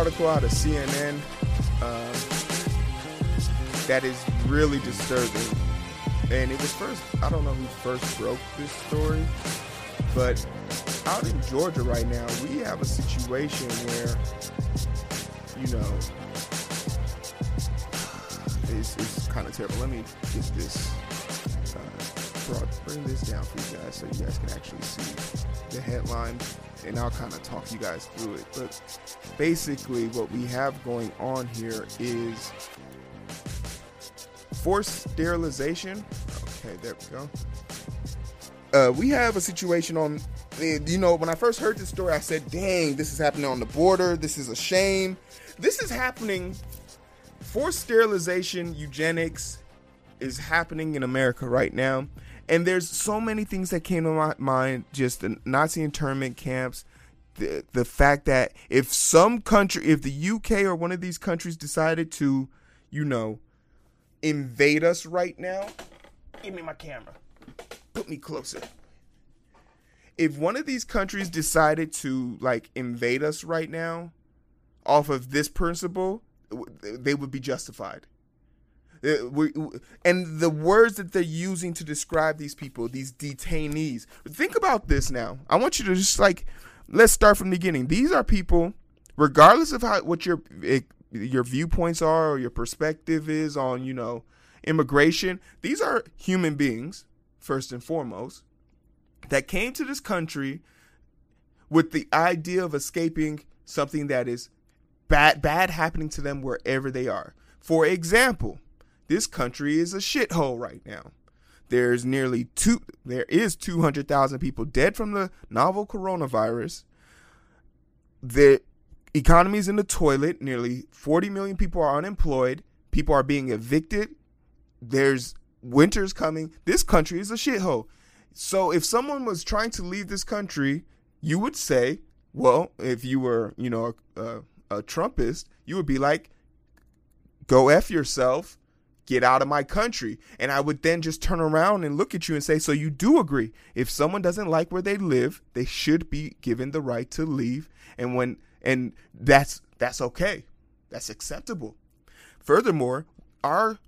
article out of CNN um, that is really disturbing. And it was first, I don't know who first broke this story, but out in Georgia right now, we have a situation where, you know, it's, it's kind of terrible. Let me get this, uh, bring this down for you guys so you guys can actually see the headline, and I'll kind of talk you guys through it. But basically, what we have going on here is forced sterilization. Okay, there we go. Uh, we have a situation on, eh, you know, when I first heard this story, I said, dang, this is happening on the border. This is a shame. This is happening. Forced sterilization, eugenics is happening in America right now. And there's so many things that came to my mind just the Nazi internment camps, the, the fact that if some country, if the UK or one of these countries decided to, you know, invade us right now, give me my camera. Put me closer. If one of these countries decided to like invade us right now off of this principle, they would be justified. Uh, And the words that they're using to describe these people, these detainees. Think about this now. I want you to just like, let's start from the beginning. These are people, regardless of how what your eh, your viewpoints are or your perspective is on, you know, immigration. These are human beings, first and foremost, that came to this country with the idea of escaping something that is bad bad happening to them wherever they are. For example, this country is a shithole right now. There's nearly two there is 200,000 people dead from the novel coronavirus. The economy is in the toilet. Nearly 40 million people are unemployed. People are being evicted. There's winter's coming. This country is a shithole. So if someone was trying to leave this country, you would say, well, if you were, you know, a, a Trumpist, you would be like, go F yourself, get out of my country. And I would then just turn around and look at you and say, so you do agree. If someone doesn't like where they live, they should be given the right to leave. And when, and that's, that's okay. That's acceptable. Furthermore, our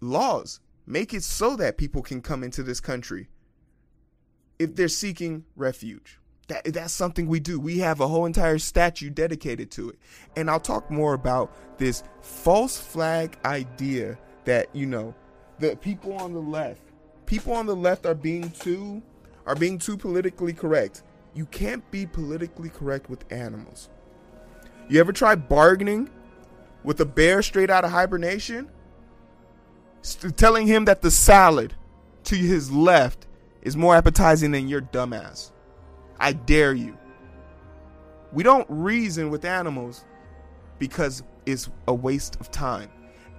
laws make it so that people can come into this country if they're seeking refuge. That, that's something we do. We have a whole entire statue dedicated to it. And I'll talk more about this false flag idea that, you know, the people on the left, people on the left are being too are being too politically correct. You can't be politically correct with animals. You ever try bargaining with a bear straight out of hibernation? Telling him that the salad to his left is more appetizing than your dumbass. I dare you. We don't reason with animals because it's a waste of time.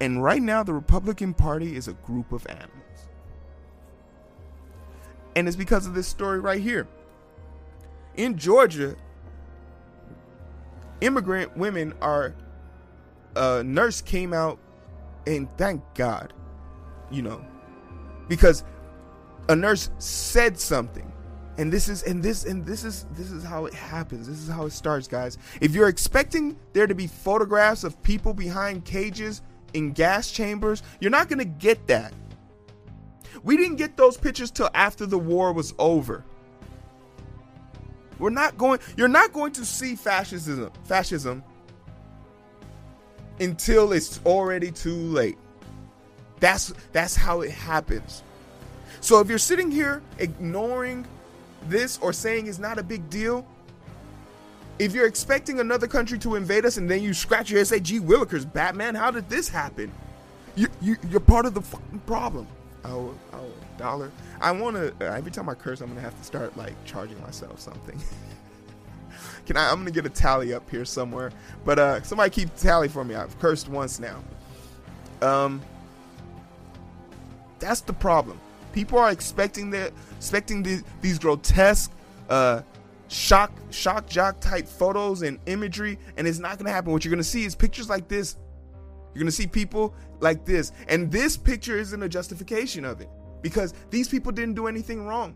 And right now, the Republican Party is a group of animals. And it's because of this story right here. In Georgia, immigrant women are. A nurse came out, and thank God, you know, because a nurse said something and this is and this and this is this is how it happens. This is how it starts guys. If you're expecting there to be photographs of people behind cages in gas chambers you're not going to get that. We didn't get those pictures till after the war was over. We're not going you're not going to see fascism fascism until it's already too late that's that's how it happens so if you're sitting here ignoring this or saying it's not a big deal, if you're expecting another country to invade us and then you scratch your head and say, gee willikers, Batman, how did this happen? You, you, you're part of the fucking problem. Oh, oh, dollar. I want to, every time I curse, I'm going to have to start like charging myself something. Can I, I'm going to get a tally up here somewhere. But uh somebody keep tally for me. I've cursed once now. Um, that's the problem. People are expecting that, expecting the, these grotesque uh, shock shock jock type photos and imagery and it's not going to happen. What you're going to see is pictures like this. You're going to see people like this. And this picture isn't a justification of it because these people didn't do anything wrong.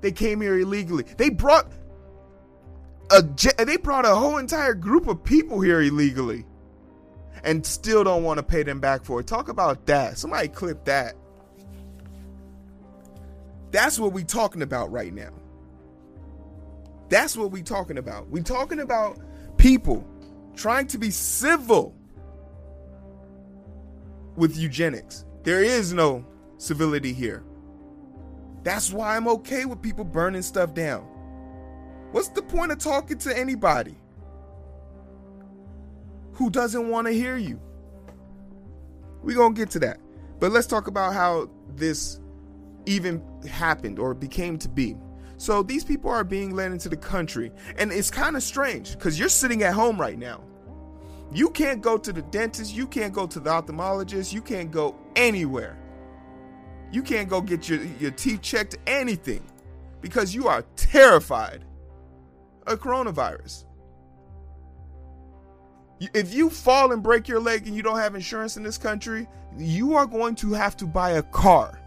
They came here illegally. They brought a they brought a whole entire group of people here illegally and still don't want to pay them back for it talk about that somebody clip that that's what we talking about right now. That's what we talking about. We talking about people trying to be civil with eugenics. There is no civility here. That's why I'm okay with people burning stuff down. What's the point of talking to anybody who doesn't want to hear you? We're going to get to that. But let's talk about how this even happened or became to be. So these people are being led into the country, and it's kind of strange because you're sitting at home right now. You can't go to the dentist, you can't go to the ophthalmologist, you can't go anywhere. You can't go get your, your teeth checked, anything, because you are terrified of coronavirus. If you fall and break your leg and you don't have insurance in this country, you are going to have to buy a car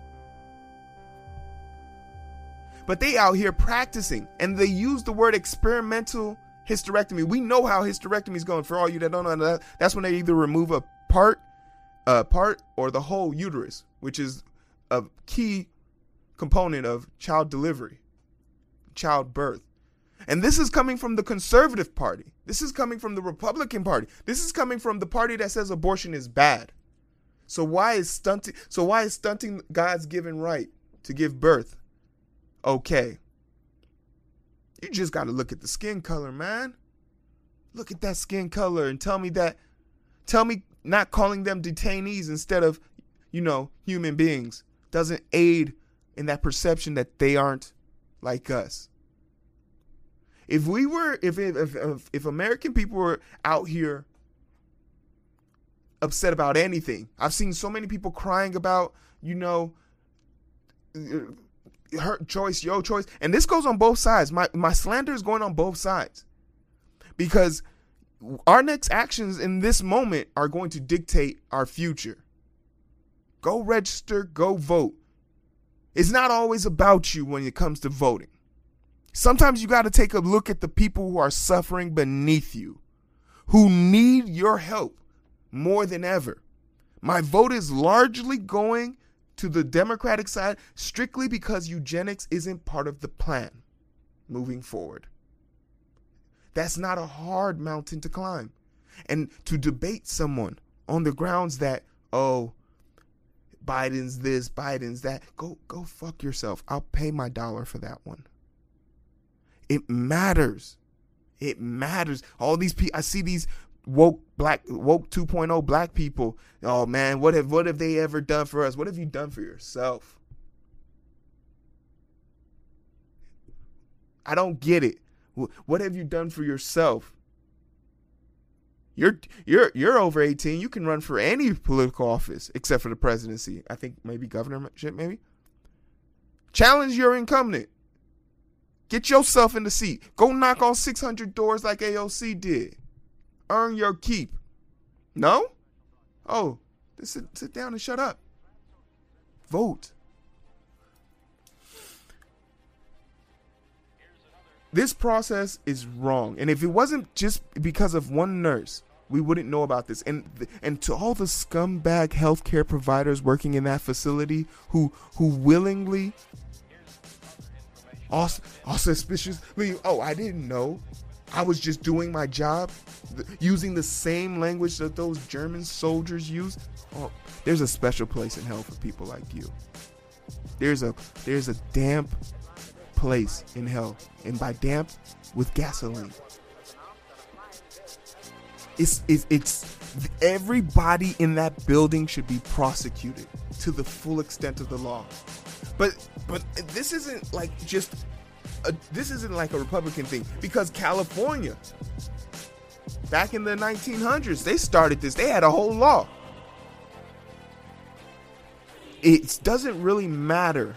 but they out here practicing and they use the word experimental hysterectomy. We know how hysterectomy is going. For all you that don't know that, that's when they either remove a part, a part, or the whole uterus, which is a key component of child delivery, childbirth. And this is coming from the conservative party. This is coming from the Republican party. This is coming from the party that says abortion is bad. So why is stunting so why is stunting God's given right to give birth okay. You just got to look at the skin color, man. Look at that skin color and tell me that, tell me not calling them detainees instead of, you know, human beings doesn't aid in that perception that they aren't like us. If we were, if if if, if American people were out here upset about anything, I've seen so many people crying about, you know, uh, her choice, your choice. And this goes on both sides. My my slander is going on both sides. Because our next actions in this moment are going to dictate our future. Go register, go vote. It's not always about you when it comes to voting. Sometimes you got to take a look at the people who are suffering beneath you, who need your help more than ever. My vote is largely going to the Democratic side strictly because eugenics isn't part of the plan moving forward. That's not a hard mountain to climb. And to debate someone on the grounds that, oh, Biden's this, Biden's that, go go fuck yourself. I'll pay my dollar for that one. It matters. It matters. All these people I see these woke black woke 2.0 black people. Oh man what have what have they ever done for us? What have you done for yourself? I don't get it. What have you done for yourself? You're you're you're over 18 you can run for any political office except for the presidency. I think maybe governorship maybe? Challenge your incumbent get yourself in the seat go knock on 600 doors like aoc did earn your keep. No? Oh, sit, sit down and shut up. Vote. This process is wrong. And if it wasn't just because of one nurse, we wouldn't know about this. And and to all the scumbag healthcare providers working in that facility who who willingly all, all suspiciously, oh, I didn't know. I was just doing my job, using the same language that those German soldiers use. Oh, there's a special place in hell for people like you. There's a there's a damp place in hell, and by damp, with gasoline. It's it's, it's everybody in that building should be prosecuted to the full extent of the law. But but this isn't like just a, this isn't like a Republican thing because California, back in the 1900s, they started this. They had a whole law. It doesn't really matter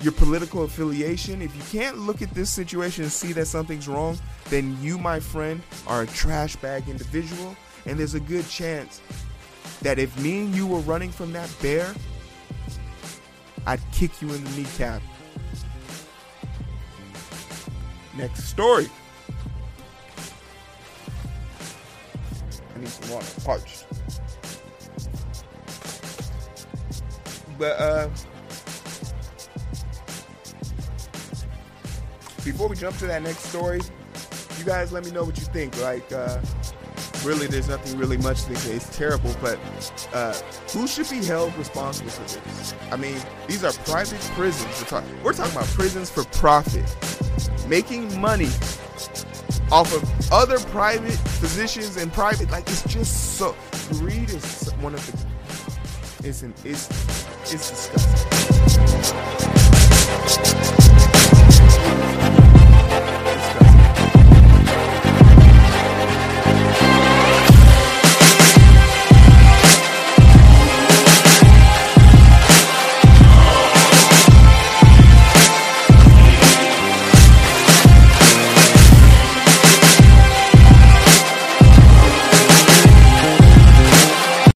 your political affiliation, if you can't look at this situation and see that something's wrong, then you, my friend, are a trash bag individual. And there's a good chance that if me and you were running from that bear, I'd kick you in the kneecap. Next story. I need some water. Parched. But uh before we jump to that next story, you guys let me know what you think. Like uh really there's nothing really much to say. It's terrible, but uh, who should be held responsible for this? I mean, these are private prisons. We're, talk- we're talking about prisons for profit, making money off of other private physicians and private. Like it's just so greed is one of the. It's an, it's it's disgusting.